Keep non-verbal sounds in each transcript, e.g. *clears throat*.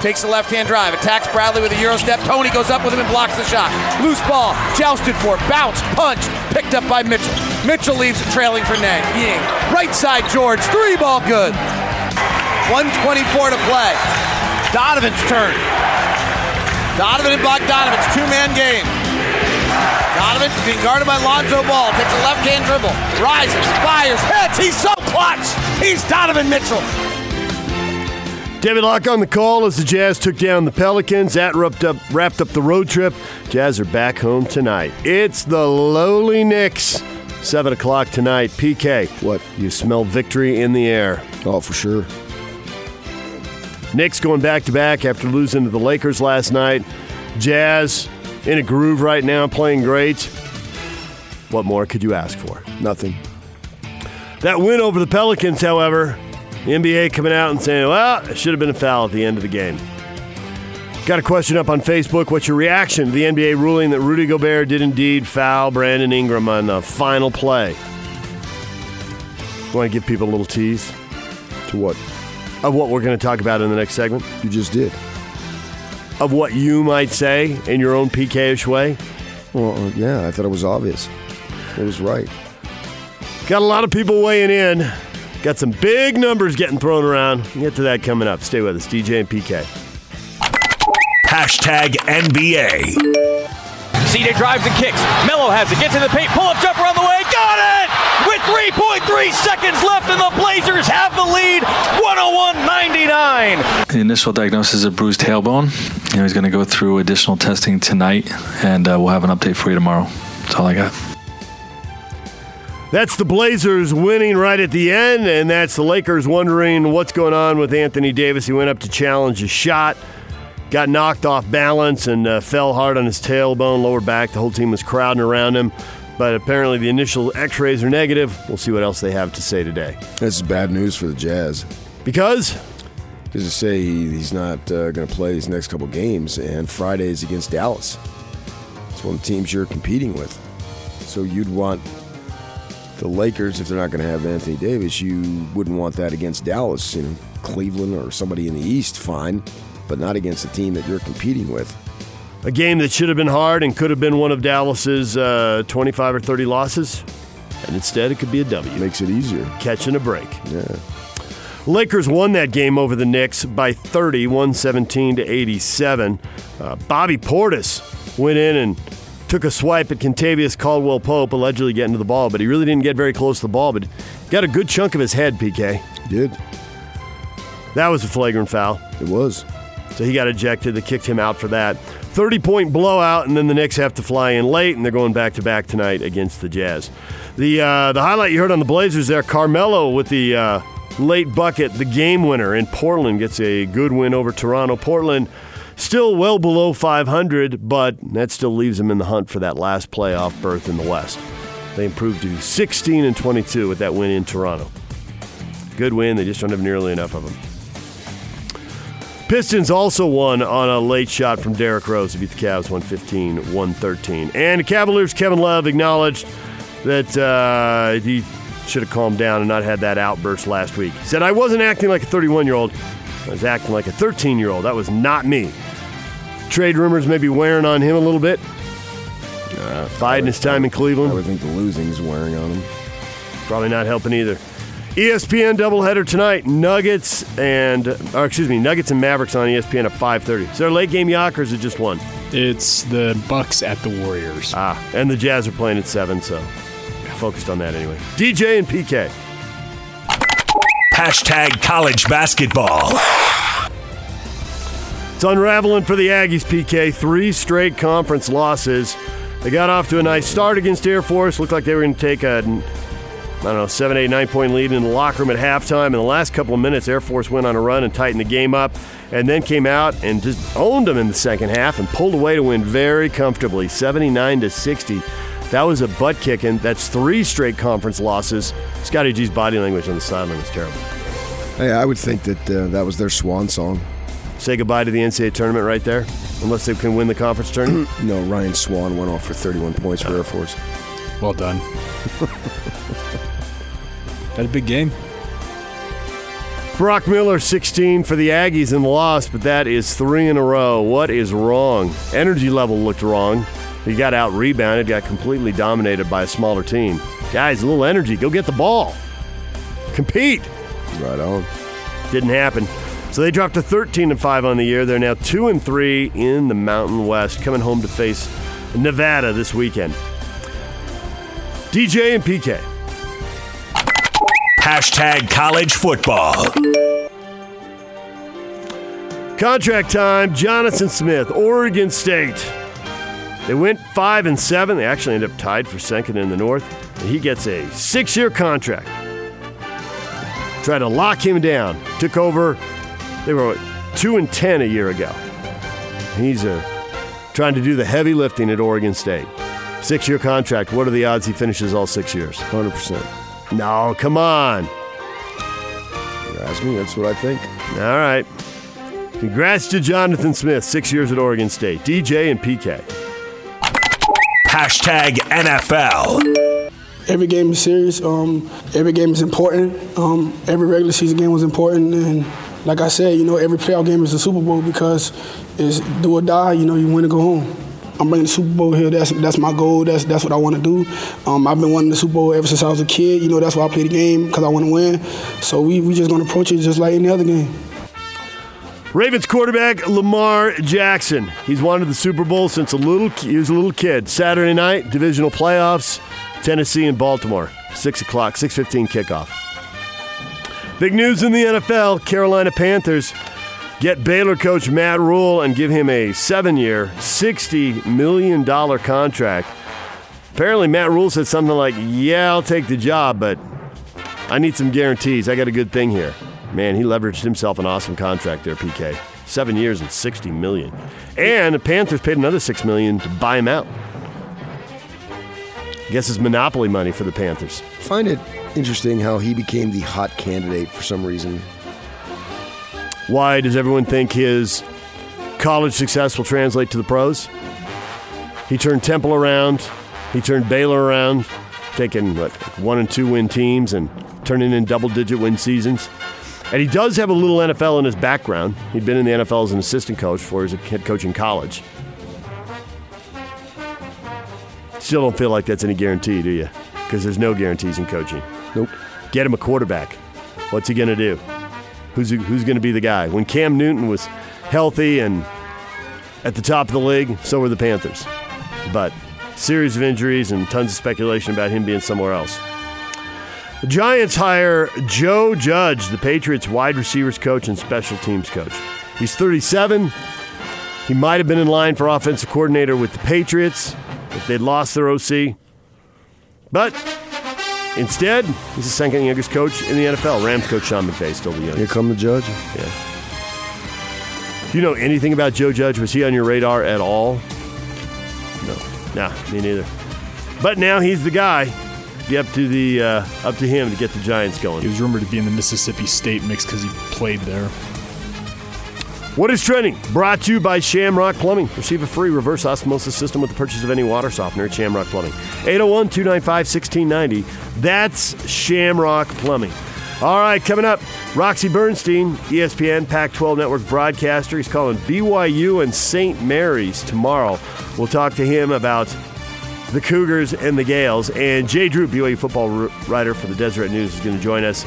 Takes the left hand drive, attacks Bradley with a Euro step. Tony goes up with him and blocks the shot. Loose ball, jousted for, bounced, punched, picked up by Mitchell. Mitchell leaves it trailing for Niang. Ying. Right side, George. Three ball good. 124 to play. Donovan's turn. Donovan and Bogdanovich, two man game. Donovan being guarded by Lonzo Ball. Takes a left hand dribble. Rises, fires, hits. He's so clutch. He's Donovan Mitchell. David Locke on the call as the Jazz took down the Pelicans. That wrapped up, wrapped up the road trip. Jazz are back home tonight. It's the lowly Knicks. 7 o'clock tonight. PK. What? You smell victory in the air. Oh, for sure. Knicks going back to back after losing to the Lakers last night. Jazz in a groove right now, playing great. What more could you ask for? Nothing. That win over the Pelicans, however, the NBA coming out and saying, well, it should have been a foul at the end of the game. Got a question up on Facebook. What's your reaction to the NBA ruling that Rudy Gobert did indeed foul Brandon Ingram on the final play? Want to give people a little tease To what? of what we're going to talk about in the next segment? You just did. Of what you might say in your own PK-ish way? Well, uh, yeah, I thought it was obvious. It was right. Got a lot of people weighing in. Got some big numbers getting thrown around. We'll get to that coming up. Stay with us, DJ and PK. Hashtag NBA. CJ drives and kicks. Mello has it. Gets in the paint. Pull up jumper on the way. Got it! With 3.3 seconds left, and the Blazers have the lead 101 99. The initial diagnosis is a bruised tailbone. You know, he's going to go through additional testing tonight, and uh, we'll have an update for you tomorrow. That's all I got. That's the Blazers winning right at the end, and that's the Lakers wondering what's going on with Anthony Davis. He went up to challenge a shot, got knocked off balance, and uh, fell hard on his tailbone, lower back. The whole team was crowding around him, but apparently the initial x rays are negative. We'll see what else they have to say today. This is bad news for the Jazz. Because Because to say he's not uh, going to play these next couple games, and Friday is against Dallas. It's one of the teams you're competing with. So you'd want the Lakers, if they're not going to have Anthony Davis, you wouldn't want that against Dallas. You know, Cleveland or somebody in the East, fine, but not against a team that you're competing with. a game that should have been hard and could have been one of Dallas's uh, 25 or 30 losses, and instead it could be a W. Makes it easier. Catching a break. Yeah. Lakers won that game over the Knicks by 30, 117 to 87. Uh, Bobby Portis went in and took a swipe at Kentavious Caldwell Pope, allegedly getting to the ball, but he really didn't get very close to the ball, but got a good chunk of his head, PK. He did. That was a flagrant foul. It was. So he got ejected. They kicked him out for that. 30 point blowout, and then the Knicks have to fly in late, and they're going back to back tonight against the Jazz. The uh, the highlight you heard on the Blazers there, Carmelo with the uh, late bucket, the game winner and Portland gets a good win over Toronto. Portland still well below 500, but that still leaves them in the hunt for that last playoff berth in the West. They improved to 16 and 22 with that win in Toronto. Good win. They just don't have nearly enough of them. Pistons also won on a late shot from Derrick Rose to beat the Cavs 115 113. And Cavaliers' Kevin Love acknowledged that uh, he should have calmed down and not had that outburst last week. He said, I wasn't acting like a 31 year old, I was acting like a 13 year old. That was not me. Trade rumors may be wearing on him a little bit. Uh, Biden his time in Cleveland. I Cleveland. would think the losing's wearing on him. Probably not helping either. ESPN doubleheader tonight. Nuggets and, or excuse me, Nuggets and Mavericks on ESPN at 5:30. Is there a late game yak or is it just one? It's the Bucks at the Warriors. Ah, and the Jazz are playing at seven, so focused on that anyway. DJ and PK. Hashtag college basketball. It's unraveling for the Aggies, PK. Three straight conference losses. They got off to a nice start against Air Force. Looked like they were going to take a, I don't know, seven, eight, nine point lead in the locker room at halftime. In the last couple of minutes, Air Force went on a run and tightened the game up, and then came out and just owned them in the second half and pulled away to win very comfortably, 79 to 60. That was a butt kicking. That's three straight conference losses. Scotty G's body language on the sideline was terrible. Hey, I would think that uh, that was their swan song. Say goodbye to the NCAA tournament right there, unless they can win the conference tournament. *clears throat* No, Ryan Swan went off for 31 points for Air Force. Well done. *laughs* Had a big game. Brock Miller, 16 for the Aggies in the loss, but that is three in a row. What is wrong? Energy level looked wrong. He got out rebounded, got completely dominated by a smaller team. Guys, a little energy. Go get the ball. Compete. Right on. Didn't happen. So they dropped to 13 and 5 on the year. They're now 2 and 3 in the Mountain West, coming home to face Nevada this weekend. DJ and PK. Hashtag college football. Contract time. Jonathan Smith, Oregon State. They went five and seven. They actually ended up tied for second in the North. And he gets a six-year contract. Tried to lock him down. Took over. They were two and ten a year ago. He's uh, trying to do the heavy lifting at Oregon State. Six-year contract. What are the odds he finishes all six years? 100%. No, come on. You ask me, that's what I think. All right. Congrats to Jonathan Smith, six years at Oregon State. DJ and PK. Hashtag NFL. Every game is serious. Um, every game is important. Um, every regular season game was important, and like I said, you know, every playoff game is a Super Bowl because it's do or die. You know, you win to go home. I'm bringing the Super Bowl here. That's that's my goal. That's that's what I want to do. Um, I've been wanting the Super Bowl ever since I was a kid. You know, that's why I play the game because I want to win. So we we just gonna approach it just like any other game. Ravens quarterback Lamar Jackson. He's wanted the Super Bowl since a little he was a little kid. Saturday night, divisional playoffs, Tennessee and Baltimore. Six o'clock, six fifteen kickoff. Big news in the NFL: Carolina Panthers get Baylor coach Matt Rhule and give him a seven-year, sixty million dollar contract. Apparently, Matt Rhule said something like, "Yeah, I'll take the job, but I need some guarantees. I got a good thing here." Man, he leveraged himself an awesome contract there, PK. Seven years and sixty million. And the Panthers paid another six million to buy him out. Guess it's monopoly money for the Panthers. Find it interesting how he became the hot candidate for some reason. Why does everyone think his college success will translate to the pros? He turned Temple around. He turned Baylor around, taking what, one and two win teams and turning in double digit win seasons. And he does have a little NFL in his background. He'd been in the NFL as an assistant coach before he was a head coach in college. Still don't feel like that's any guarantee, do you? Because there's no guarantees in coaching. Nope. Get him a quarterback. What's he going to do? Who's, who's going to be the guy? When Cam Newton was healthy and at the top of the league, so were the Panthers. But series of injuries and tons of speculation about him being somewhere else. The Giants hire Joe Judge, the Patriots wide receivers coach and special teams coach. He's 37. He might have been in line for offensive coordinator with the Patriots if they'd lost their OC. But instead, he's the second youngest coach in the NFL. Rams coach Sean McVay, still the youngest. Here come the judge. Yeah. Do you know anything about Joe Judge? Was he on your radar at all? No. Nah, me neither. But now he's the guy. Be up to the uh, up to him to get the Giants going. He was rumored to be in the Mississippi State mix because he played there. What is trending? Brought to you by Shamrock Plumbing. Receive a free reverse osmosis system with the purchase of any water softener at Shamrock Plumbing. 801 295 1690. That's Shamrock Plumbing. All right, coming up, Roxy Bernstein, ESPN Pac 12 Network broadcaster. He's calling BYU and St. Mary's tomorrow. We'll talk to him about the Cougars and the Gaels. And Jay Drew, BYU football writer for the Deseret News, is going to join us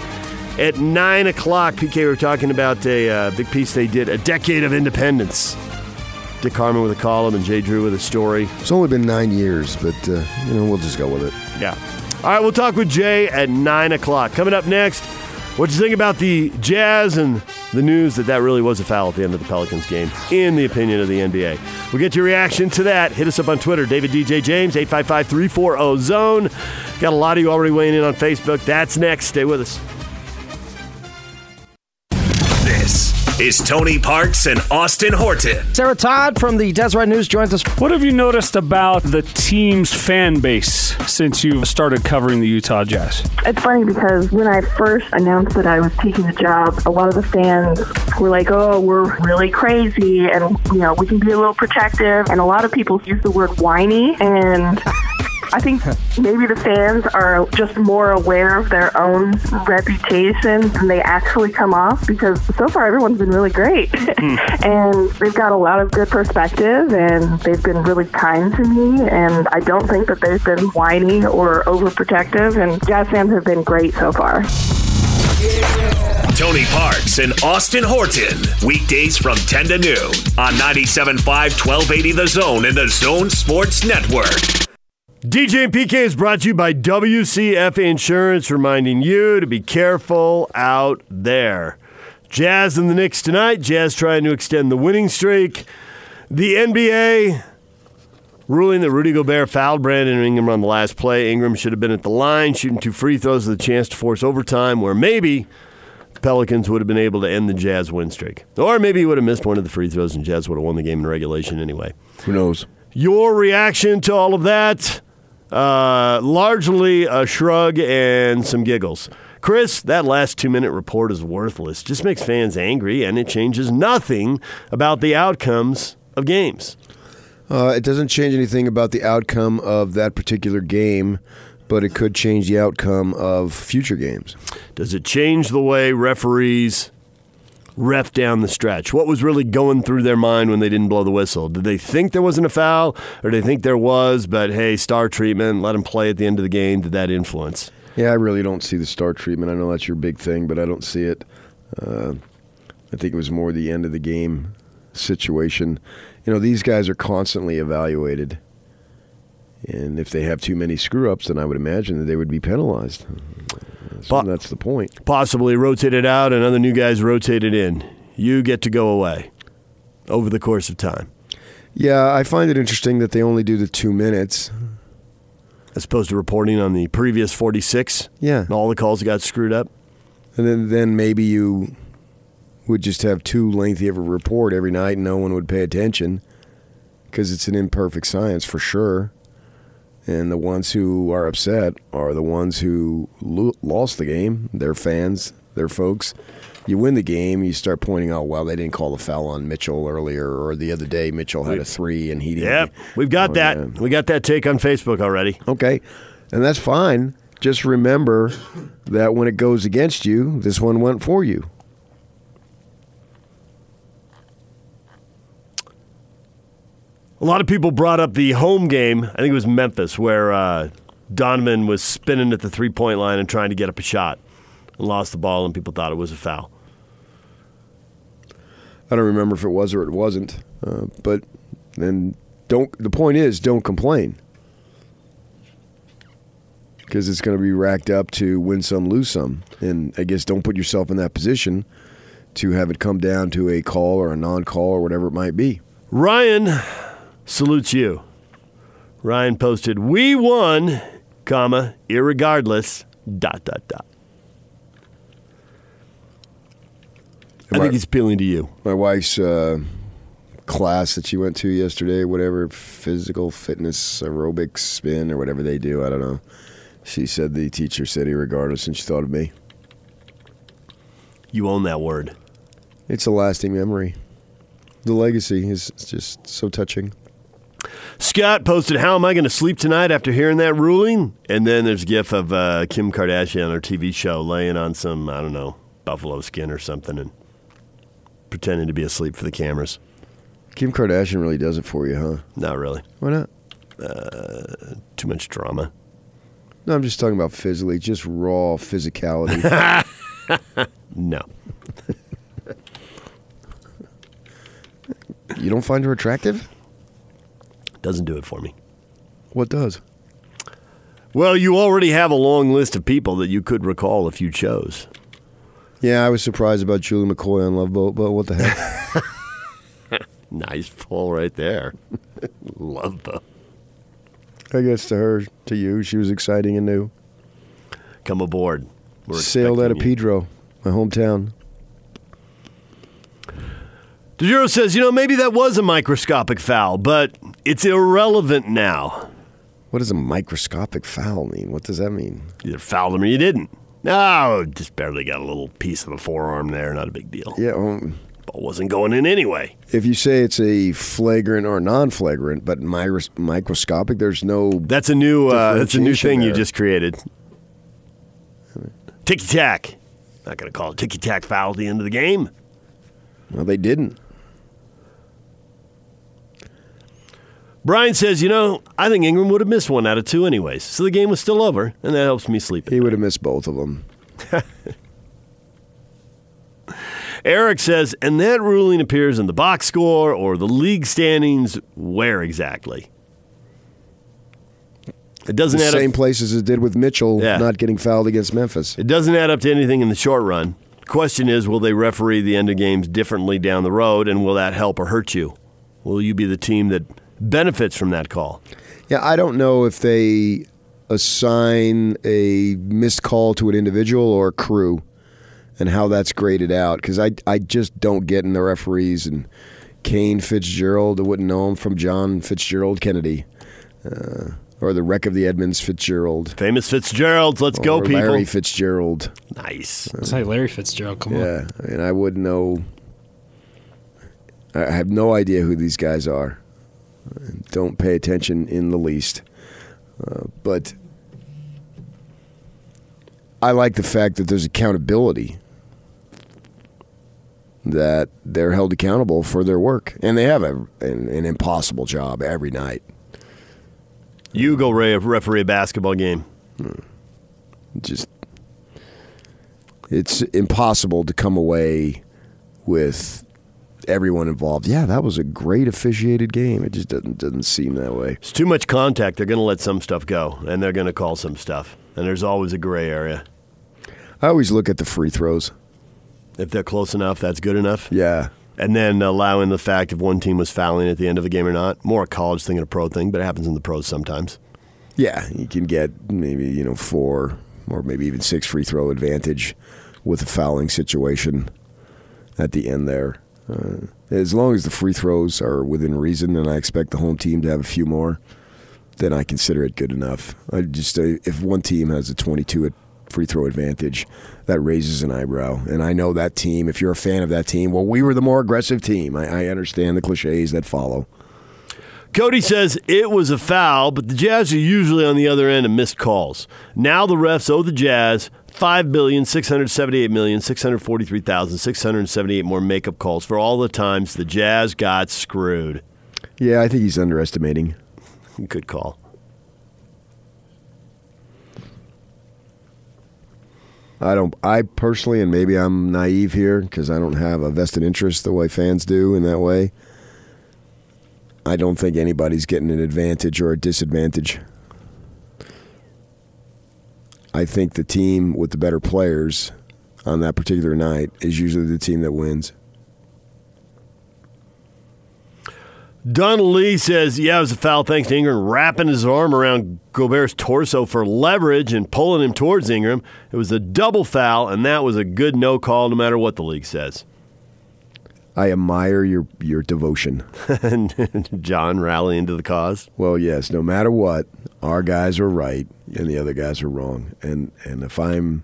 at 9 o'clock. PK, we were talking about a uh, big piece they did, A Decade of Independence. Dick Harmon with a column and Jay Drew with a story. It's only been nine years, but, uh, you know, we'll just go with it. Yeah. All right, we'll talk with Jay at 9 o'clock. Coming up next, what do you think about the Jazz and the news that that really was a foul at the end of the Pelicans game, in the opinion of the NBA. We'll get your reaction to that. Hit us up on Twitter, David DJ James, 855 340 Zone. Got a lot of you already weighing in on Facebook. That's next. Stay with us. Is Tony Parks and Austin Horton. Sarah Todd from the Deseret News joins us. What have you noticed about the team's fan base since you've started covering the Utah Jazz? It's funny because when I first announced that I was taking the job, a lot of the fans were like, "Oh, we're really crazy, and you know, we can be a little protective." And a lot of people use the word whiny, and I think maybe the fans are just more aware of their own reputation than they actually come off because so far everyone's been really great. Hmm. *laughs* and they've got a lot of good perspective and they've been really kind to me. And I don't think that they've been whiny or overprotective. And Jazz fans have been great so far. Tony Parks and Austin Horton. Weekdays from 10 to noon on 97.5 1280 The Zone and The Zone Sports Network. DJ and PK is brought to you by WCF Insurance, reminding you to be careful out there. Jazz and the Knicks tonight. Jazz trying to extend the winning streak. The NBA ruling that Rudy Gobert fouled Brandon Ingram on the last play. Ingram should have been at the line, shooting two free throws with a chance to force overtime, where maybe the Pelicans would have been able to end the Jazz win streak. Or maybe he would have missed one of the free throws and Jazz would have won the game in regulation anyway. Who knows? Your reaction to all of that? Uh, largely a shrug and some giggles. Chris, that last two minute report is worthless. Just makes fans angry, and it changes nothing about the outcomes of games. Uh, it doesn't change anything about the outcome of that particular game, but it could change the outcome of future games. Does it change the way referees ref down the stretch? What was really going through their mind when they didn't blow the whistle? Did they think there wasn't a foul, or did they think there was, but hey, star treatment, let them play at the end of the game? Did that influence? Yeah, I really don't see the star treatment. I know that's your big thing, but I don't see it. Uh, I think it was more the end of the game situation. You know, these guys are constantly evaluated. And if they have too many screw ups, then I would imagine that they would be penalized. So that's the point. Possibly rotated out and other new guys rotated in. You get to go away over the course of time. Yeah, I find it interesting that they only do the two minutes. As opposed to reporting on the previous 46? Yeah. And all the calls got screwed up? And then, then maybe you would just have too lengthy of a report every night and no one would pay attention because it's an imperfect science for sure. And the ones who are upset are the ones who lo- lost the game. They're fans, they're folks. You win the game, you start pointing out, well, they didn't call the foul on Mitchell earlier, or the other day Mitchell had a three and he didn't. Yep, we've got Oh, that. yeah. We got that take on Facebook already. Okay, and that's fine. Just remember that when it goes against you, this one went for you. A lot of people brought up the home game. I think it was Memphis, where uh, Donovan was spinning at the three point line and trying to get up a shot and lost the ball, and people thought it was a foul. I don't remember if it was or it wasn't, uh, but then don't. The point is, don't complain because it's going to be racked up to win some, lose some, and I guess don't put yourself in that position to have it come down to a call or a non-call or whatever it might be. Ryan salutes you. Ryan posted, "We won, comma irregardless." Dot dot dot. I think he's appealing to you. My wife's uh, class that she went to yesterday, whatever physical fitness aerobics spin or whatever they do, I don't know. She said the teacher said irregardless, and she thought of me. You own that word. It's a lasting memory. The legacy is just so touching. Scott posted, "How am I going to sleep tonight after hearing that ruling?" And then there's a gif of uh, Kim Kardashian on her TV show laying on some I don't know buffalo skin or something and pretending to be asleep for the cameras. Kim Kardashian really does it for you, huh? Not really. Why not? Uh, too much drama. No, I'm just talking about physically, just raw physicality. *laughs* no. you don't find her attractive? Doesn't do it for me. What does? Well, you already have a long list of people that you could recall if you chose. Yeah, I was surprised about Julie McCoy on Love Boat, but what the heck? *laughs* nice pull right there. *laughs* Love Boat. I guess to her, to you, she was exciting and new. Come aboard. We're Sailed out of you. Pedro, my hometown. DeJuro says, you know, maybe that was a microscopic foul, but it's irrelevant now. What does a microscopic foul mean? What does that mean? Either fouled him or you didn't. No, just barely got a little piece of the forearm there. Not a big deal. Yeah, well, Ball wasn't going in anyway. if you say it's a flagrant or non-flagrant, but micros- microscopic, there's no. That's a new. Uh, that's a new Differentiation thing you there. just created. Ticky tack. Not going to call it ticky tack foul at the end of the game. Well, they didn't. Brian says, you know, I think Ingram would have missed one out of two anyways. So the game was still over, and that helps me sleep. He would have missed both of them. *laughs* Eric says, and that ruling appears in the box score or the league standings. Where exactly? It doesn't the add same up. place as it did with Mitchell Yeah. not getting fouled against Memphis. It doesn't add up to anything in the short run. Question is, will they referee the end of games differently down the road, and will that help or hurt you? Will you be the team that benefits from that call? Yeah, I don't know if they assign a missed call to an individual or a crew and how that's graded out because I, I just don't get in the referees and Kane Fitzgerald, I wouldn't know him from John Fitzgerald Kennedy uh, or the wreck of the Edmund Fitzgerald. Famous Fitzgeralds, let's go, people. Larry Fitzgerald. Nice. It's like Larry Fitzgerald. Come on. Yeah, I mean, I wouldn't know. I have no idea who these guys are. Don't pay attention in the least. Uh, but I like the fact that there's accountability. That they're held accountable for their work, and they have a, an, an impossible job every night. You go re- referee a basketball game. Just it's impossible to come away with everyone involved. Yeah, that was a great officiated game. It just doesn't doesn't seem that way. It's too much contact. They're going to let some stuff go, and they're going to call some stuff. And there's always a gray area. I always look at the free throws. If they're close enough, that's good enough. Yeah. And then allowing the fact if one team was fouling at the end of a game or not. More a college thing than a pro thing, but it happens in the pros sometimes. Yeah, you can get maybe, you know, four or maybe even six free throw advantage with a fouling situation at the end there. Uh, as long as the free throws are within reason and I expect the home team to have a few more, then I consider it good enough. I just uh, if one team has a 22 at free throw advantage, that raises an eyebrow. And I know that team, if you're a fan of that team, well, we were the more aggressive team. I, I understand the cliches that follow. Cody says it was a foul, but the Jazz are usually on the other end of missed calls. Now the refs owe the Jazz five billion six hundred seventy-eight million six hundred forty-three thousand six hundred seventy-eight more makeup calls for all the times the Jazz got screwed. Yeah, I think he's underestimating. Good call. I don't. I personally, and maybe I'm naive here because I don't have a vested interest the way fans do in that way. I don't think anybody's getting an advantage or a disadvantage. I think the team with the better players on that particular night is usually the team that wins. Don Lee says, yeah, it was a foul thanks to Ingram wrapping his arm around Gobert's torso for leverage and pulling him towards Ingram. It was a double foul, and that was a good no call no matter what the league says. I admire your your devotion. *laughs* John rallying to the cause. Well, yes, no matter what, our guys are right and the other guys are wrong. And and if I'm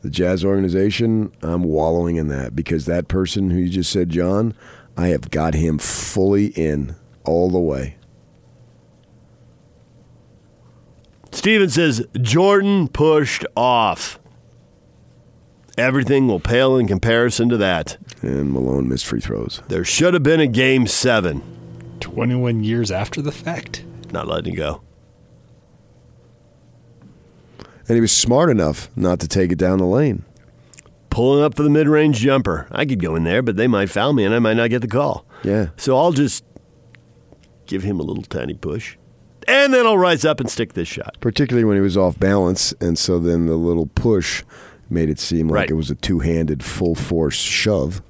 the Jazz organization, I'm wallowing in that because that person who you just said, John, I have got him fully in all the way. Steven says, Jordan pushed off. Everything will pale in comparison to that. And Malone missed free throws. There should have been a game seven. 21 years after the fact? Not letting go. And he was smart enough not to take it down the lane. Pulling up for the mid range jumper. I could go in there, but they might foul me and I might not get the call. Yeah. So I'll just give him a little tiny push. And then I'll rise up and stick this shot. Particularly when he was off balance. And so then the little push made it seem like Right. it was a two handed, full force shove.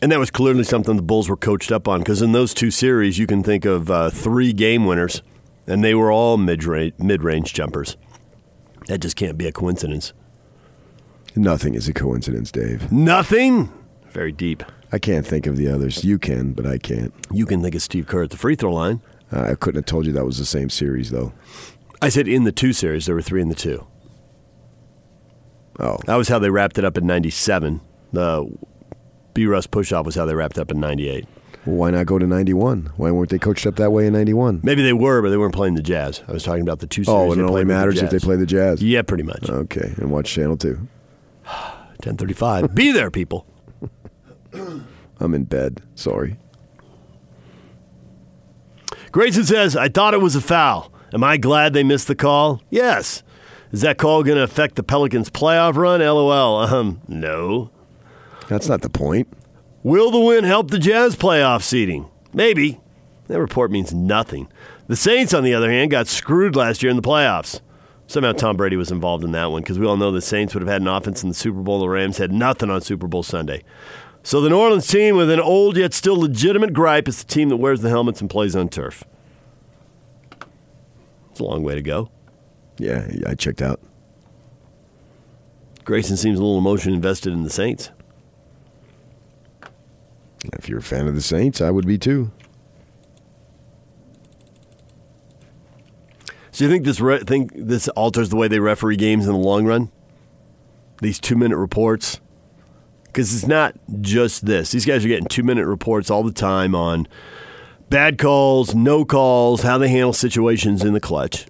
And that was clearly something the Bulls were coached up on because in those two series, you can think of uh, three game winners, and they were all mid mid range jumpers. That just can't be a coincidence. Nothing is a coincidence, Dave. Nothing? Very deep. I can't think of the others. You can, but I can't. You can think of Steve Kerr at the free throw line. Uh, I couldn't have told you that was the same series, though. I said in the two series, there were three in the two. Oh. That was how they wrapped it up in 97. The B Russ push off was how they wrapped up in 98. Well, why not go to 91? Why weren't they coached up that way in 91? Maybe they were, but they weren't playing the Jazz. I was talking about the two series. Oh, and it only with the matters if they play the Jazz. Yeah, pretty much. Okay, and watch Channel 2. *sighs* 1035. Be there, people. *laughs* I'm in bed. Sorry. Grayson says, I thought it was a foul. Am I glad they missed the call? Yes. Is that call going to affect the Pelicans' playoff run? LOL. Um, no. That's not the point. Will the win help the Jazz playoff seeding? Maybe. That report means nothing. The Saints, on the other hand, got screwed last year in the playoffs. Somehow Tom Brady was involved in that one because we all know the Saints would have had an offense in the Super Bowl. The Rams had nothing on Super Bowl Sunday. So the New Orleans team, with an old yet still legitimate gripe, is the team that wears the helmets and plays on turf. It's a long way to go. Yeah, I checked out. Grayson seems a little emotion invested in the Saints. If you're a fan of the Saints, I would be too. So you think this re- think this alters the way they referee games in the long run? These two minute reports, because it's not just this. These guys are getting two minute reports all the time on bad calls, no calls, how they handle situations in the clutch.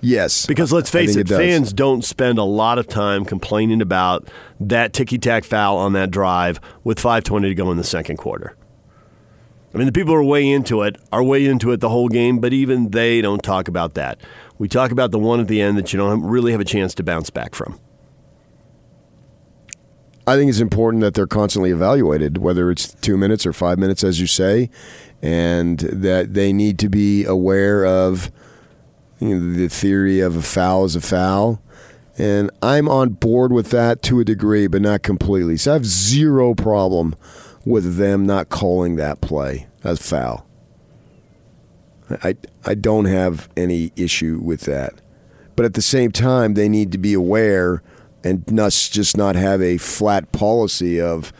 Yes. Because let's face it, it fans don't spend a lot of time complaining about that ticky tack foul on that drive with 5:20 to go in the second quarter. I mean, the people who are way into it are way into it the whole game, but even they don't talk about that. We talk about the one at the end that you don't really have a chance to bounce back from. I think it's important that they're constantly evaluated, whether it's two minutes or five minutes, as you say, and that they need to be aware of you know, the theory of a foul is a foul. And I'm on board with that to a degree, but not completely. So I have zero problem with them not calling that play as foul. I, I don't have any issue with that. But at the same time, they need to be aware and not just not have a flat policy of,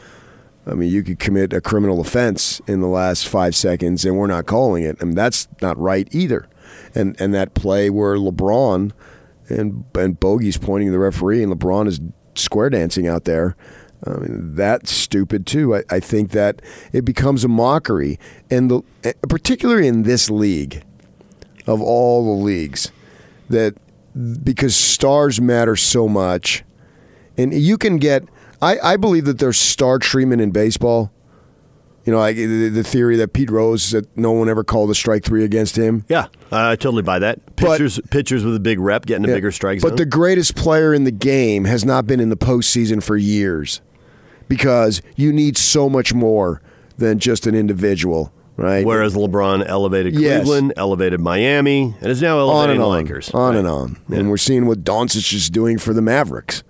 I mean, you could commit a criminal offense in the last five seconds and we're not calling it. I mean, that's not right either. And and that play where LeBron and and Bogey's pointing to the referee and LeBron is square dancing out there. I mean, that's stupid too. I, I think that it becomes a mockery, and the, particularly in this league, of all the leagues, that because stars matter so much, and you can get. I, I believe that there's star treatment in baseball. You know, like the, the theory that Pete Rose that no one ever called a strike three against him. Yeah, I totally buy that. Pitchers, pitchers with a big rep getting a Yeah. bigger strike zone. But the greatest player in the game has not been in the postseason for years because you need so much more than just an individual, right? Whereas LeBron elevated Yes. Cleveland, elevated Miami, and is now on elevating and the on, Lakers. on and on, and we're seeing what Doncic is doing for the Mavericks.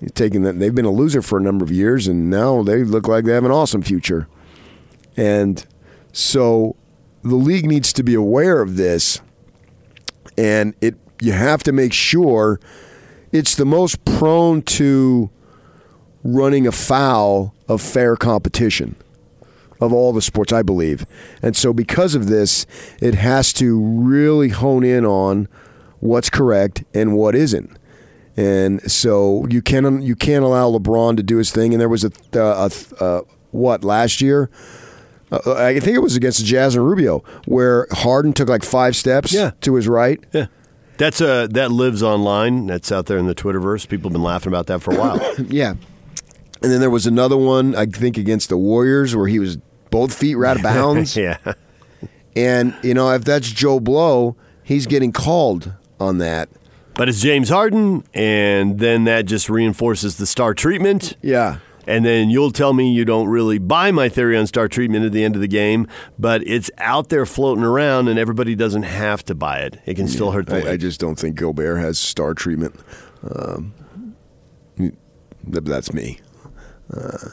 He's taking that. They've been a loser for a number of years, and now they look like they have an awesome future. And so, the league needs to be aware of this, and it you have to make sure it's the most prone to running afoul of fair competition of all the sports, I believe. And so, because of this, it has to really hone in on what's correct and what isn't. And so, you can't you can't allow LeBron to do his thing. And there was a, uh, a uh, what last year. Uh, I think it was against the Jazz and Rubio, where Harden took like five steps to his right. Yeah. That's uh that lives online. That's out there in the Twitterverse. People have been laughing about that for a while. *coughs* Yeah. And then there was another one, I think, against the Warriors where he was both feet were out of bounds. *laughs* yeah. And, you know, if that's Joe Blow, he's getting called on that. But it's James Harden, and then that just reinforces the star treatment. Yeah. And then you'll tell me you don't really buy my theory on star treatment at the end of the game, but it's out there floating around, and everybody doesn't have to buy it. It can still hurt the I, league. I just don't think Gobert has star treatment. Um, that's me. Uh,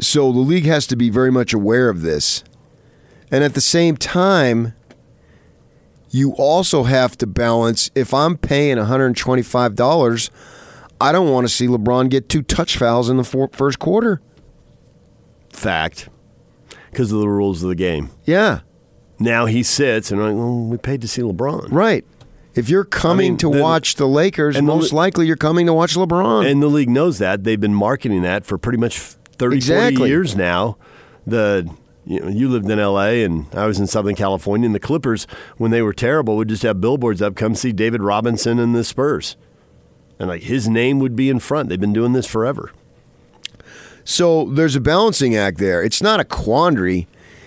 so the league has to be very much aware of this. And at the same time, you also have to balance if I'm paying $125, I don't want to see LeBron get two touch fouls in the four, first quarter. Fact. Because of the rules of the game. Yeah. Now he sits and like, well, we paid to see LeBron. Right. If you're coming I mean, to the- watch the Lakers, and most li- likely you're coming to watch LeBron. And the league knows that. They've been marketing that for pretty much 30, 40 years now. The you, know, you lived in LA and I was in Southern California, and the Clippers, when they were terrible, would just have billboards up, come see David Robinson and the Spurs. And like his name would be in front. They've been doing this forever. So there's a balancing act there. It's not a quandary.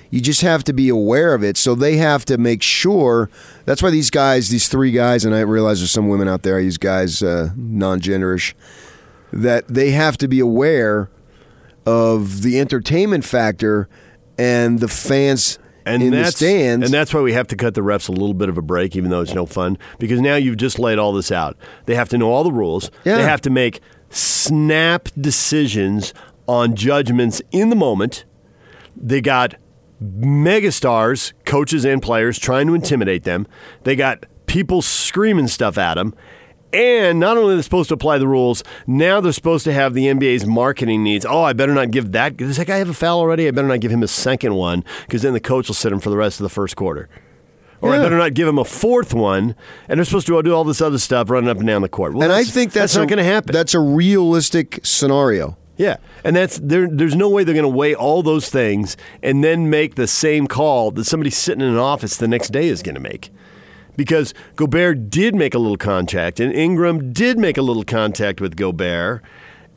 You just have to be aware of it. So they have to make sure. That's why these guys, these three guys, and I realize there's some women out there. Use guys uh, non-genderish. That they have to be aware of the entertainment factor and the fans And in the stands. And that's why we have to cut the refs a little bit of a break, even though it's no fun, because now you've just laid all this out. They have to know all the rules. Yeah. They have to make snap decisions on judgments in the moment. They got megastars, coaches and players trying to intimidate them. They got people screaming stuff at them. And not only are they supposed to apply the rules, now they're supposed to have the NBA's marketing needs. Oh, I better not give that. Does that guy have a foul already? I better not give him a second one because then the coach will sit him for the rest of the first quarter. Or I better not give him a fourth one. And they're supposed to do all this other stuff running up and down the court. Well, and I think that's, not a- going to happen. That's a realistic scenario. Yeah, and that's there. There's no way they're going to weigh all those things and then make the same call that somebody sitting in an office the next day is going to make. Because Gobert did make a little contact, and Ingram did make a little contact with Gobert,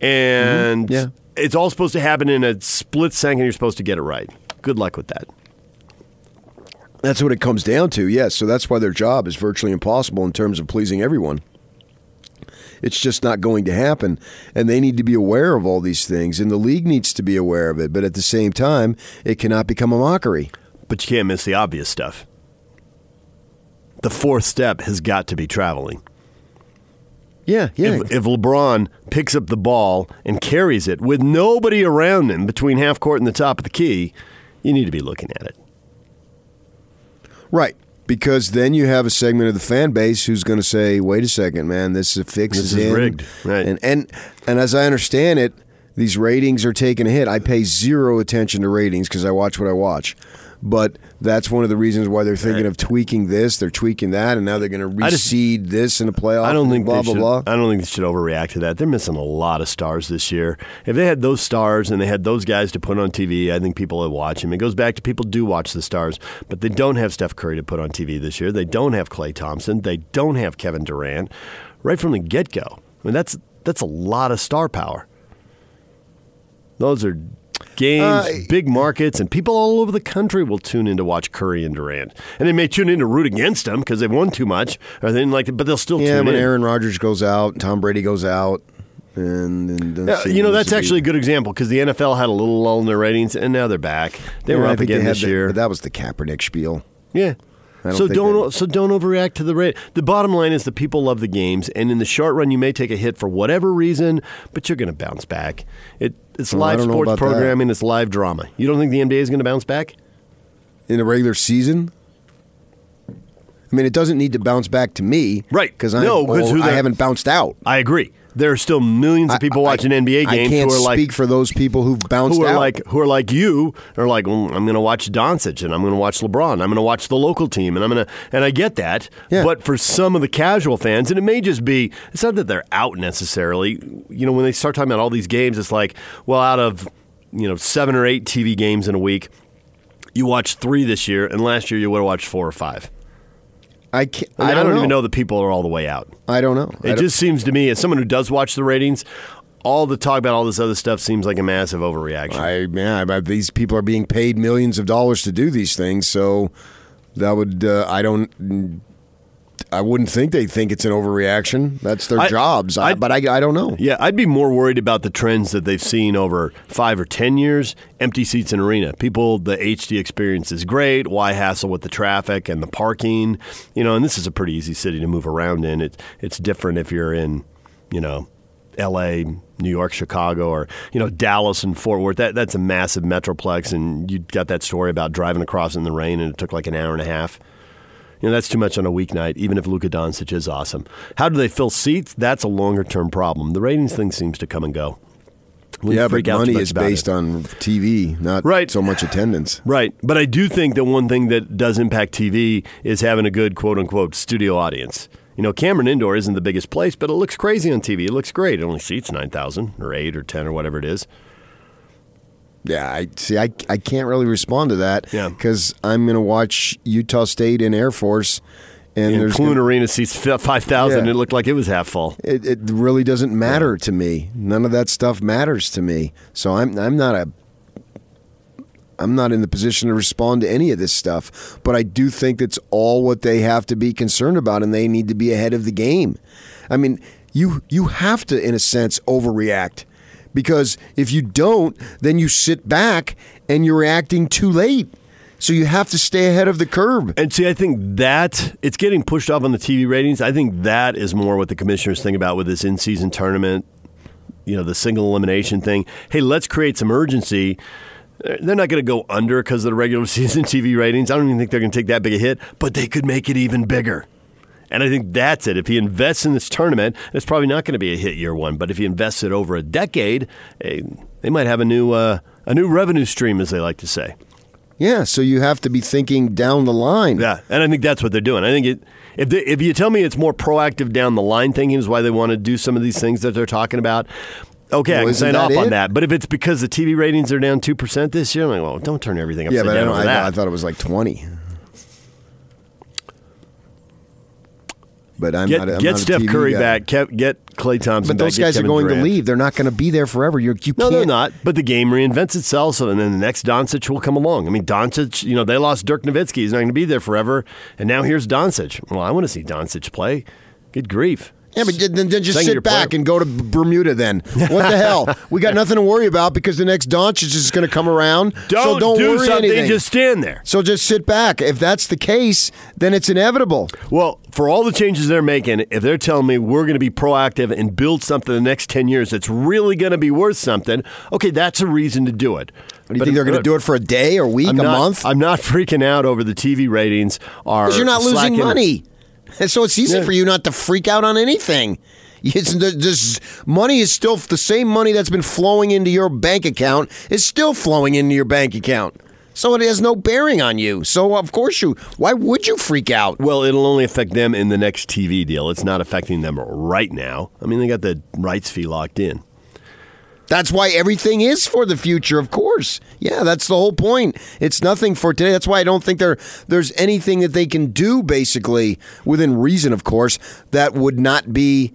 and Mm-hmm. Yeah. it's all supposed to happen in a split second. You're supposed to get it right. Good luck with that. That's what it comes down to, yes. So that's why their job is virtually impossible in terms of pleasing everyone. It's just not going to happen. And they need to be aware of all these things, and the league needs to be aware of it. But at the same time, it cannot become a mockery. But you can't miss the obvious stuff. The fourth step has got to be traveling. Yeah, yeah. If, if LeBron picks up the ball and carries it with nobody around him between half court and the top of the key, you need to be looking at it. right. Because then you have a segment of the fan base who's going to say, "Wait a second, man, this is fix This is is in." rigged. Right. And and and as I understand it, these ratings are taking a hit. I pay zero attention to ratings because I watch what I watch. But that's one of the reasons why they're thinking of tweaking this, they're tweaking that, and now they're going to I just- reseed this in the playoffs. I don't think blah blah should, blah. I don't think they should overreact to that. They're missing a lot of stars this year. If they had those stars and they had those guys to put on TV, I think people would watch them. It goes back to people do watch the stars, but they don't have Steph Curry to put on TV this year. They don't have Klay Thompson. They don't have Kevin Durant. Right from the get go, I mean that's that's a lot of star power. Those are games, Uh, big markets, and people all over the country will tune in to watch Curry and Durant. And they may tune in to root against them because they've won too much, or they didn't like it, but they'll still yeah, tune when. Aaron Rodgers goes out, Tom Brady goes out, and, and then Yeah, you know, that's actually a good example because the NFL had a little lull in their ratings, and now they're back. They Yeah, were up again this the- year. But that was the Kaepernick spiel. yeah. Don't So don't so don't overreact to the rate. The bottom line is the people love the games, and in the short run, you may take a hit for whatever reason, but you're going to bounce back. It, it's Well, live sports about that. programming. It's live drama. You don't think the NBA is going to bounce back? in the regular season. I mean, it doesn't need to bounce back to me, Right. Because I No, 'cause who I haven't bounced out. I agree. There are still millions of people I- watching I, NBA games I can't who are like speak for those people who've bounced who are out. like who are like you are like well, I'm going to watch Doncic and I'm going to watch LeBron. I'm going to watch the local team and I'm going to and I get that. Yeah. But for some of the casual fans, and it may just be it's not that they're out necessarily. You know, when they start talking about all these games, it's like well, out of you know seven or eight TV games in a week, you watched three this year, and last year you would have watched four or five. I can't. I, I, don't, don't, even know the people are all the way out. I don't know. It don't- just seems to me, as someone who does watch the ratings, all the talk about all this other stuff seems like a massive overreaction. I yeah, but these people are being paid millions of dollars to do these things, so that would uh, I don't. I wouldn't think they think it's an overreaction. That's their I- jobs, I, but I, I don't know. Yeah, I'd be more worried about the trends that they've seen over five or ten years. Empty seats in arena. People, the HD experience is great. Why hassle with the traffic and the parking? You know, and this is a pretty easy city to move around in. It, it's different if you're in, you know, L.A., New York, Chicago, or you know Dallas and Fort Worth. That that's a massive metroplex, and you got that story about driving across in the rain, and it took like an hour and a half. You know, that's too much on a weeknight, even if Luka Doncic is awesome. How do they fill seats? That's a longer term problem. The ratings thing seems to come and go. Wouldn't yeah, but money is about it. based on TV, not Right. so much attendance. Right. But I do think that one thing that does impact TV is having a good quote unquote studio audience. You know, Cameron Indoor isn't the biggest place, but it looks crazy on TV. It looks great. It only seats 9,000 or 8 or 10 or whatever it is. Yeah, I see. I, I can't really respond to that. Yeah. because I'm going to watch Utah State and Air Force, and, And there's Clune gonna- Arena seats 5,000. Yeah. It looked like it was half full. it, it really doesn't matter to me. None of that stuff matters to me. So I'm I'm not a I'm not in the position to respond to any of this stuff. But I do think that's all what they have to be concerned about, and they need to be ahead of the game. I mean, you you have to, in a sense, overreact because if you don't, then you sit back and you're reacting too late. So you have to stay ahead of the curve. And see, I think that it's getting pushed off on the TV ratings. I think that is more what the commissioners think about with this in season tournament, you know, the single elimination thing. Hey, let's create some urgency. They're not going to go under because of the regular *laughs* season TV ratings. I don't even think they're going to take that big a hit, but they could make it even bigger. And I think that's it. If he invests in this tournament, it's probably not going to be a hit year one. But if he invests it over a decade, eh, they might have a new uh, a new revenue stream, as they like to say. Yeah, so you have to be thinking down the line. Yeah, and I think that's what they're doing. I think it. If they, if you tell me it's more proactive down the line thinking is why they want to do some of these things that they're talking about, okay, Well, I can sign off it? on that. But if it's because the TV ratings are down two percent this year, I'm like, well, don't turn everything upside Yeah, but down don't, I. I thought it was like 20. But I'm get not, a- I'm get not Steph Curry guy. back. Kev, get Klay Thompson. But those back, guys are going Durant. to leave. They're not going to be there forever. You're, you No, can't. they're not. But the game reinvents itself, so and then the next Doncic will come along. I mean, Doncic, you know, they lost Dirk Nowitzki. He's not going to be there forever. And now here's Doncic. Well, I want to see Doncic play. Good grief. Yeah, but then, then just sit back and go to Bermuda then. What the hell? *laughs* We got nothing to worry about because the next Doncic is just going to come around. so Don't, don't do worry something. anything. Just stand there. so just sit back. If that's the case, then it's inevitable. Well, for all the changes they're making, if they're telling me we're going to be proactive and build something the next 10 years that's really going to be worth something, okay, that's a reason to do it. Do you think they're going to do it for a day or a week, I'm a not, month? I'm not *laughs* freaking out over the TV ratings. Are Because you're not losing money. And *laughs* so it's easy Yeah. for you not to freak out on anything. It's, this money is still the same money that's been flowing into your bank account is still flowing into your bank account. So it has no bearing on you. So of course you. Why would you freak out? Well, it'll only affect them in the next TV deal. It's not affecting them right now. I mean, they got the rights fee locked in. That's why everything is for the future, of course. Yeah, that's the whole point. It's nothing for today. That's why I don't think there there's anything that they can do basically within reason, of course, that would not be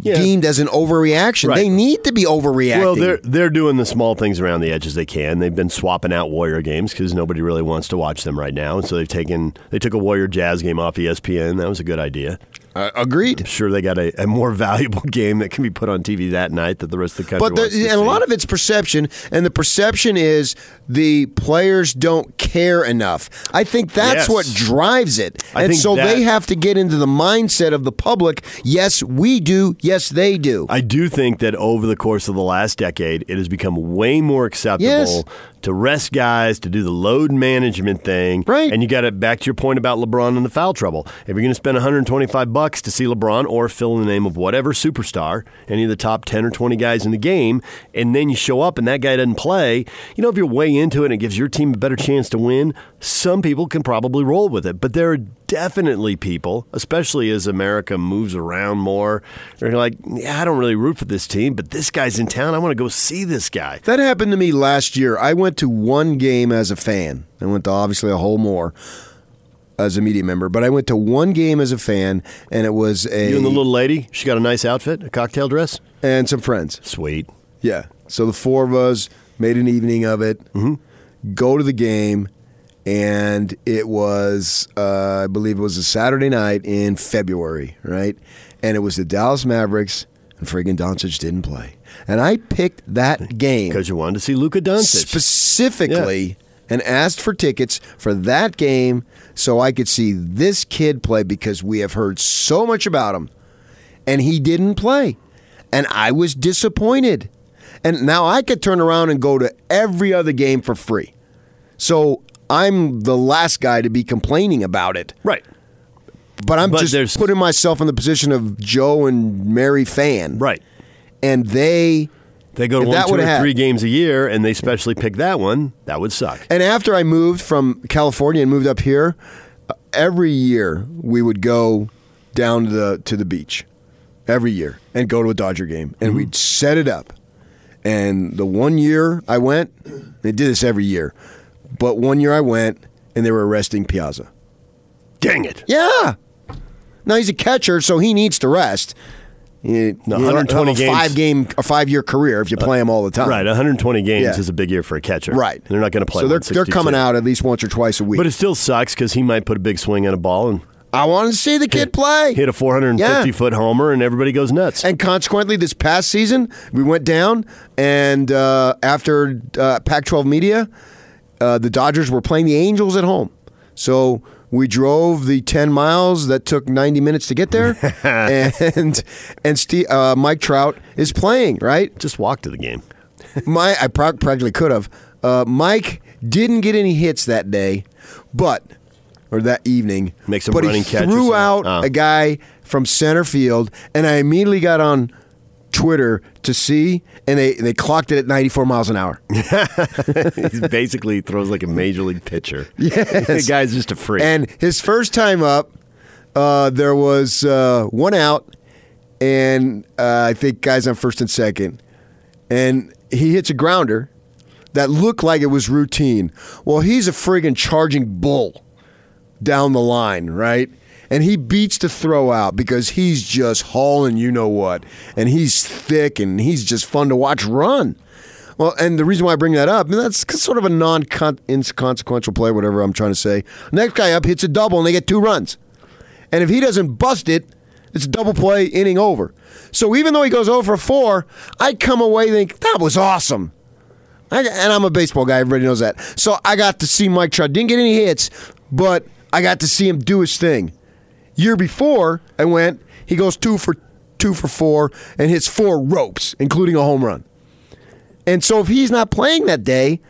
Yeah. deemed as an overreaction. Right. They need to be overreacting. Well, they're they're doing the small things around the edges they can. They've been swapping out Warrior games because nobody really wants to watch them right now, and so they've taken they took a Warrior Jazz game off ESPN. That was a good idea. Uh, agreed. I'm sure they got a, a more *laughs* valuable game that can be put on TV that night that the rest of the country But to and a lot of it's perception, and the perception is the players don't care enough. I think that's Yes. what drives it, I and so that- they have to get into the mindset of the public. Yes, we do. Yes, they do. I do think that over the course of the last decade, it has become way more acceptable Yes. To rest guys, to do the load management thing. Right. And you got it back to your point about LeBron and the foul trouble. If you're going to spend 125 bucks to see LeBron or fill in the name of whatever superstar, any of the top 10 or 20 guys in the game, and then you show up and that guy doesn't play, you know, if you're way into it and it gives your team a better chance to win, some people can probably roll with it. But there are definitely people, especially as America moves around more, they're like, yeah, I don't really root for this team, but this guy's in town. I want to go see this guy. That happened to me last year. I went to one game as a fan. I went to obviously a whole more as a media member, but I went to one game as a fan, and it was a You and the little lady, she got a nice outfit, a cocktail dress. and some friends. Sweet. Yeah. So the four of us made an evening of it. Go to the game, and it was, uh, I believe it was a Saturday night in February, right? And it was the Dallas Mavericks, and friggin' Doncic didn't play. And I picked that game Because you wanted to see Luka Doncic. Specifically and asked for tickets for that game so I could see this kid play because we have heard so much about him. And he didn't play. And I was disappointed. And now I could turn around and go to every other game for free. So I'm the last guy to be complaining about it. Right. But I'm But just there's- putting myself in the position of Joe and Mary fan. Right. And they They go to If one, that two, or had- three games a year, and they specially pick that one. That would suck. And after I moved from California and moved up here, uh, every year we would go down to the to the beach every year and go to a Dodger game and we'd set it up. And the one year I went, they did this every year. But one year I went and they were arresting Piazza. Dang it. Yeah. Now he's a catcher, so he needs to rest. You, No, you 120 have a games. five game, a five year career if you play them all the time. Right, 120 games Yeah. is a big year for a catcher. Right. And they're not going to play. So they're they're coming out at least once or twice a week. But it still sucks because he might put a big swing on a ball and I want to see the kid play. hit a 450 Yeah. foot homer, and everybody goes nuts. And consequently, this past season, we went down, and uh, after uh, Pac 12 media, uh, the Dodgers were playing the Angels at home. So we drove the 10 miles that took 90 minutes to get there, *laughs* and and Steve, uh, Mike Trout is playing, right? Just walk to the game. My, I pra- practically could have. Uh, Mike didn't get any hits that day, but or that evening. Make some but running he catch threw out Oh. a guy from center field, and I immediately got on Twitter to see, and they, they clocked it at 94 miles an hour. *laughs* He basically throws like a major league pitcher. *laughs* Yes. the guy's just a freak. And his first time up, uh, there was uh, one out, and uh, I think guys on first and second, and he hits a grounder that looked like it was routine. Well, he's a friggin' charging bull down the line, right? And he beats the throw out because he's just hauling you know what. And he's thick and he's just fun to watch run. Well, and the reason why I bring that up, and that's sort of a non inconsequential play, whatever I'm trying to say. Next guy up hits a double and they get two runs. And if he doesn't bust it, it's a double play, inning over. So even though he goes over 4, I come away think that was awesome. I, and I'm a baseball guy. Everybody knows that. So I got to see Mike Trout. Didn't get any hits, but I got to see him do his thing. Year before, I went. He goes two for two for four and hits four ropes, including a home run. And so if he's not playing that day,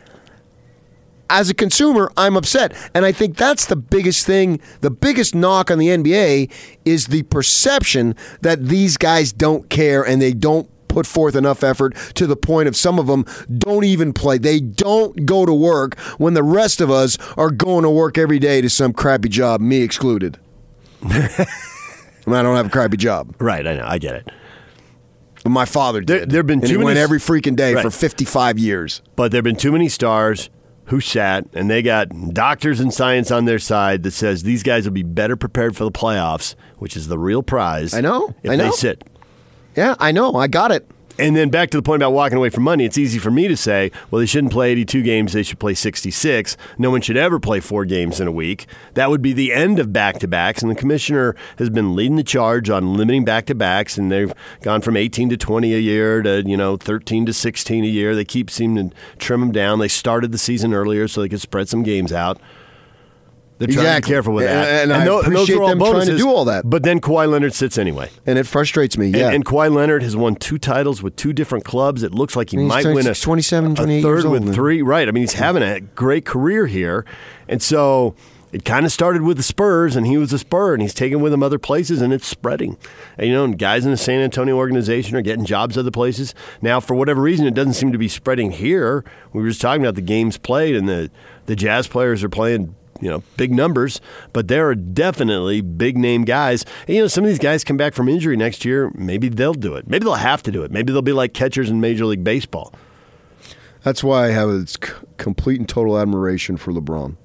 as a consumer, I'm upset. And I think that's the biggest thing, the biggest knock on the NBA is the perception that these guys don't care and they don't put forth enough effort to the point of some of them don't even play. They don't go to work when the rest of us are going to work every day to some crappy job, me excluded. *laughs* I mean, I don't have a crappy job. right, I know, I get it. But my father There- did. there've been and too he many went every freaking day Right. for 55 years. But there have been too many stars who sat, and they got doctors and science on their side that says these guys will be better prepared for the playoffs, which is the real prize. I know, If I they know. sit. Yeah, I know. I got it. And then back to the point about walking away from money, it's easy for me to say, well, they shouldn't play 82 games, they should play 66. No one should ever play four games in a week. That would be the end of back to backs. And the commissioner has been leading the charge on limiting back to backs, and they've gone from 18 to 20 a year to, you know, 13 to 16 a year. They keep seeming to trim them down. They started the season earlier so they could spread some games out. They're trying to be Exactly. careful with that. And- and I tho- appreciate are all them trying to do all that. But then Kawhi Leonard sits anyway. And it frustrates me. Yeah. And, Kawhi Leonard has won two titles with two different clubs. It looks like he might 20 win a 27, a third with now. three. Right. I mean, he's having a great career here, and so it kind of started with the Spurs, and he was a Spur, and he's taken with him other places, and it's spreading. And, you know, and guys in the San Antonio organization are getting jobs other places now. For whatever reason, it doesn't seem to be spreading here. We were just talking about the games played, and the the Jazz players are playing you know, big numbers, but there are definitely big name guys. And, you know, some of these guys come back from injury next year. Maybe they'll do it. Maybe they'll have to do it. Maybe they'll be like catchers in Major League Baseball. That's why I have a complete and total admiration for LeBron.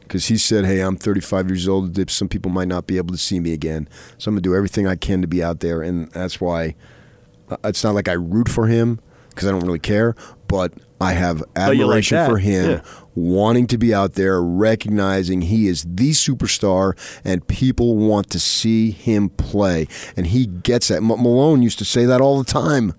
Because he said, hey, I'm 35 years old. Some people might not be able to see me again. So I'm going to do everything I can to be out there. And that's why uh, it's not like I root for him because I don't really care, but I have you like admiration for him Yeah. Wanting to be out there, recognizing he is the superstar and people want to see him play. And he gets that. M- Malone used to say that all the time.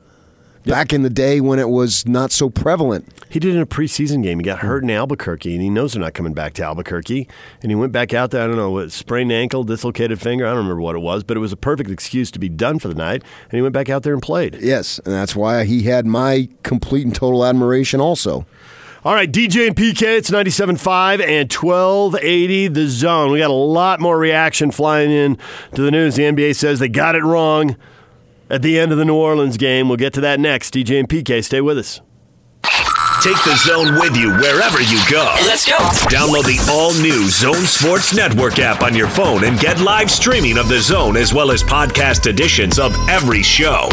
Back in the day when it was not so prevalent. He did in a preseason game. He got hurt in Albuquerque, and he knows they're not coming back to Albuquerque. And he went back out there. I don't know what sprained ankle, dislocated finger. I don't remember what it was, but it was a perfect excuse to be done for the night. And he went back out there and played. Yes, and that's why he had my complete and total admiration also. All right, DJ and PK, it's 97.5 and 1280 the zone. We got a lot more reaction flying in to the news. The NBA says they got it wrong at the end of the New Orleans game. We'll get to that next. DJ and PK, stay with us. Take the zone with you wherever you go. Let's go. Download the all new Zone Sports Network app on your phone and get live streaming of the zone as well as podcast editions of every show.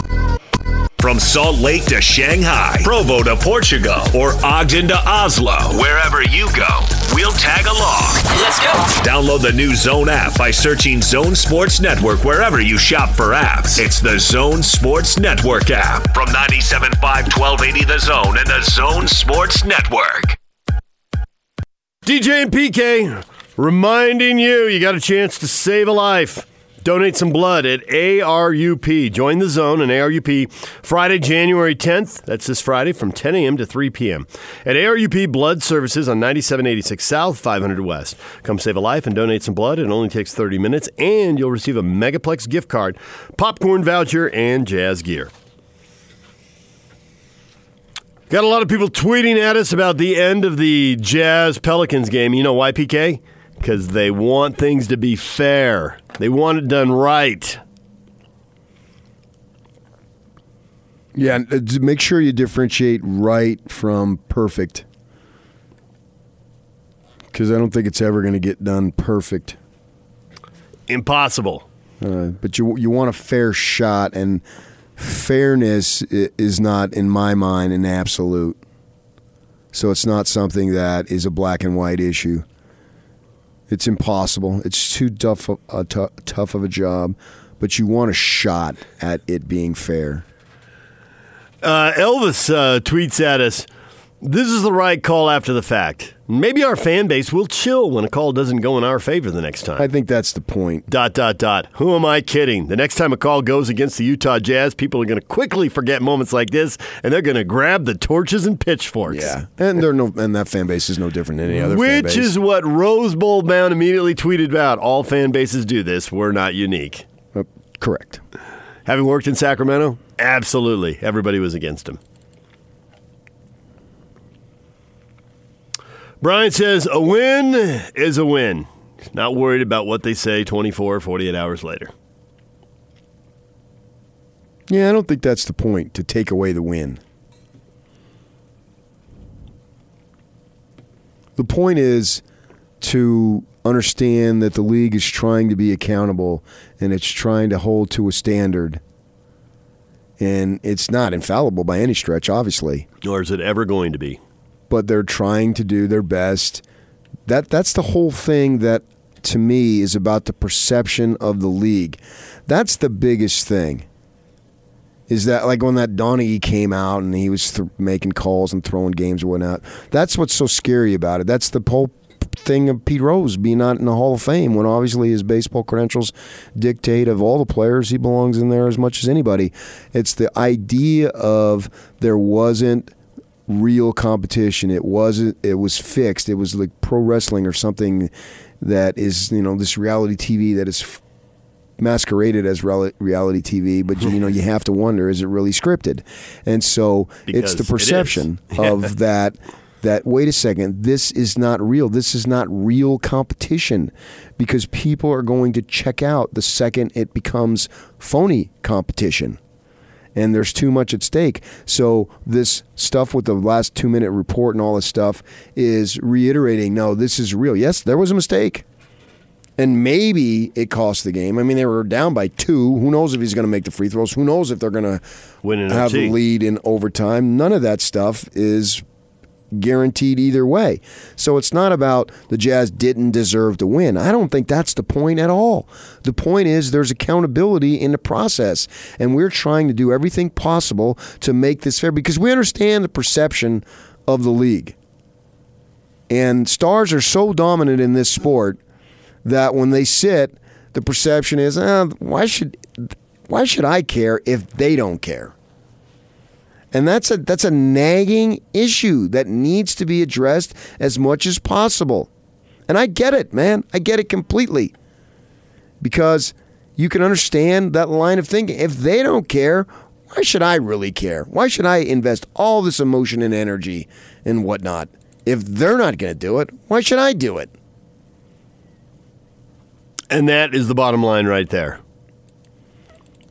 From Salt Lake to Shanghai, Provo to Portugal, or Ogden to Oslo, wherever you go, we'll tag along. Let's go. Download the new Zone app by searching Zone Sports Network wherever you shop for apps. It's the Zone Sports Network app from 97.5 1280 The Zone and the Zone Sports Network. DJ and PK reminding you you got a chance to save a life. Donate some blood at ARUP. Join the zone in ARUP Friday, January 10th. That's this Friday from 10 a.m. to 3 p.m. At ARUP Blood Services on 9786 South, 500 West. Come save a life and donate some blood. It only takes 30 minutes, and you'll receive a Megaplex gift card, popcorn voucher, and jazz gear. Got a lot of people tweeting at us about the end of the Jazz Pelicans game. You know why, PK? Because they want things to be fair. They want it done right. Yeah, uh, make sure you differentiate right from perfect. Because I don't think it's ever going to get done perfect. Impossible. Uh, but you you want a fair shot, and fairness is not, in my mind, an absolute. So it's not something that is a black and white issue. It's impossible. It's too tough of a tough of a job, but you want a shot at it being fair. Uh, Elvis uh, tweets at us This is the right call after the fact. Maybe our fan base will chill when a call doesn't go in our favor the next time. I think that's the point. Dot, dot, dot. Who am I kidding? The next time a call goes against the Utah Jazz, people are going to quickly forget moments like this, and they're going to grab the torches and pitchforks. Yeah, and they're no, and that fan base is no different than any other. fan Which is what Rose Bowl Bound immediately tweeted about. All fan bases do this. We're not unique. Uh, correct. Having worked in Sacramento, absolutely. Everybody was against him. Brian says a win is a win. Not worried about what they say 24 or 48 hours later. Yeah, I don't think that's the point to take away the win. The point is to understand that the league is trying to be accountable and it's trying to hold to a standard. And it's not infallible by any stretch, obviously, Nor is it ever going to be. But they're trying to do their best. That that's the whole thing that to me is about the perception of the league. That's the biggest thing is that like when that Donaghy came out and he was th- making calls and throwing games or whatnot. That's what's so scary about it. That's the whole thing of Pete Rose being not in the Hall of Fame when obviously his baseball credentials dictate of all the players he belongs in there as much as anybody. It's the idea of there wasn't real competition. It wasn't. It was fixed. It was like pro wrestling or something that is you know this reality TV that is f- masqueraded as reali- reality TV, but you know you have to wonder is it really scripted? And so Because it's the it perception *laughs* of that that wait a second, this is not real. This is not real competition because people are going to check out the second it becomes phony competition and there's too much at stake. So this stuff with the last two minute report and all this stuff is reiterating, no, this is real. Yes, there was a mistake. And maybe it cost the game. I mean, they were down by two. Who knows if he's going to make the free throws? Who knows if they're going to Win in have the lead in overtime? None of that stuff is guaranteed either way. So it's not about the Jazz didn't deserve to win. I don't think that's the point at all. The point is there's accountability in the process, and we're trying to do everything possible to make this fair because we understand the perception of the league. And stars are so dominant in this sport that when they sit, the perception is, eh, why should why should I care if they don't care? And that's a that's a nagging issue that needs to be addressed as much as possible. And I get it, man. I get it completely. Because you can understand that line of thinking. If they don't care, why should I really care? Why should I invest all this emotion and energy and whatnot If they're not going to do it, why should I do it? And that is the bottom line right there.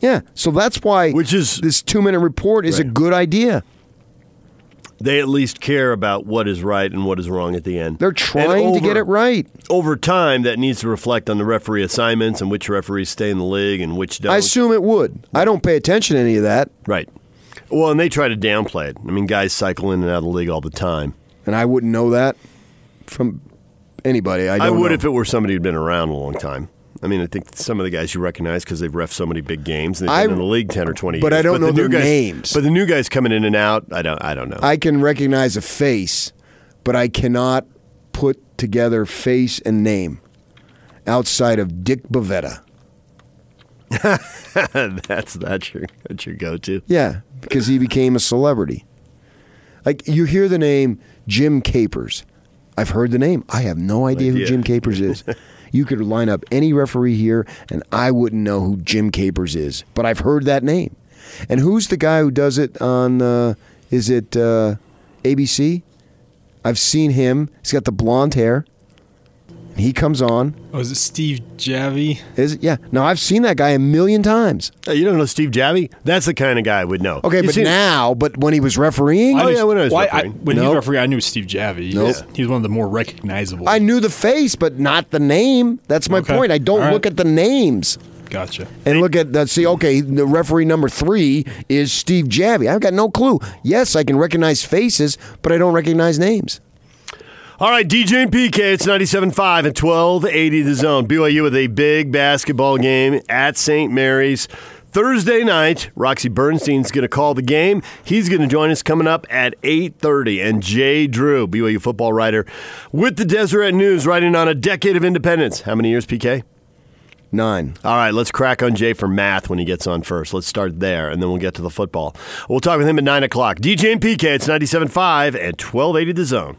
Yeah, so that's why Which is this two minute report is a good idea. they at least care about what is right and what is wrong at the end. They're trying to get it right. Over time, that needs to reflect on the referee assignments and which referees stay in the league and which don't. I assume it would. I don't pay attention to any of that, right. Well, and they try to downplay it. I mean, guys cycle in and out of the league all the time. and I wouldn't know that from anybody. I, I, would know. if it were somebody who'd been around a long time. I mean, I think some of the guys you recognize because they've ref so many big games and they've been I- in the league ten or twenty but years. I don't know the new their guys, names. But the new guys coming in and out, I don't. I don't know. I can recognize a face, but I cannot put together face and name outside of Dick Bavetta. *laughs* that's that's your that's your go-to. Yeah, because he became a celebrity. Like you hear the name Jim Capers. I've heard the name. I have no idea who. Jim Capers is. *laughs* you could line up any referee here, and I wouldn't know who Jim Capers is. But I've heard that name. And who's the guy who does it on? Uh, is it uh, ABC? I've seen him. He's got the blonde hair. He comes on. Oh, is it Steve Javie? Is it? Yeah. Now I've seen that guy a million times. Hey, you don't know Steve Javie? That's the kind of guy I would know. Okay, You but seen- now, but when he was refereeing, Oh, knew- yeah, when I was well, refereeing. when he Nope. was referee, I knew Steve Javie. Nope. He's, he's one of the more recognizable. I knew the face, but not the name. That's my Okay. point. I don't All right. look at the names gotcha. and look at the see. Okay, the referee number three is Steve Javie. I've got no clue. Yes, I can recognize faces, but I don't recognize names. All right, DJ and PK, it's 97.5 and 1280 the zone. BYU with a big basketball game at St. Mary's. Thursday night, Roxy Bernstein's going to call the game. He's going to join us coming up at 8.30. And Jay Drew, BYU football writer, with the Deseret News, writing on a decade of independence. How many years, PK? Nine. All right, let's crack on Jay for math when he gets on first. Let's start there, and then we'll get to the football. We'll talk with him at 9 o'clock. DJ and PK, it's 97.5 and 1280 the zone.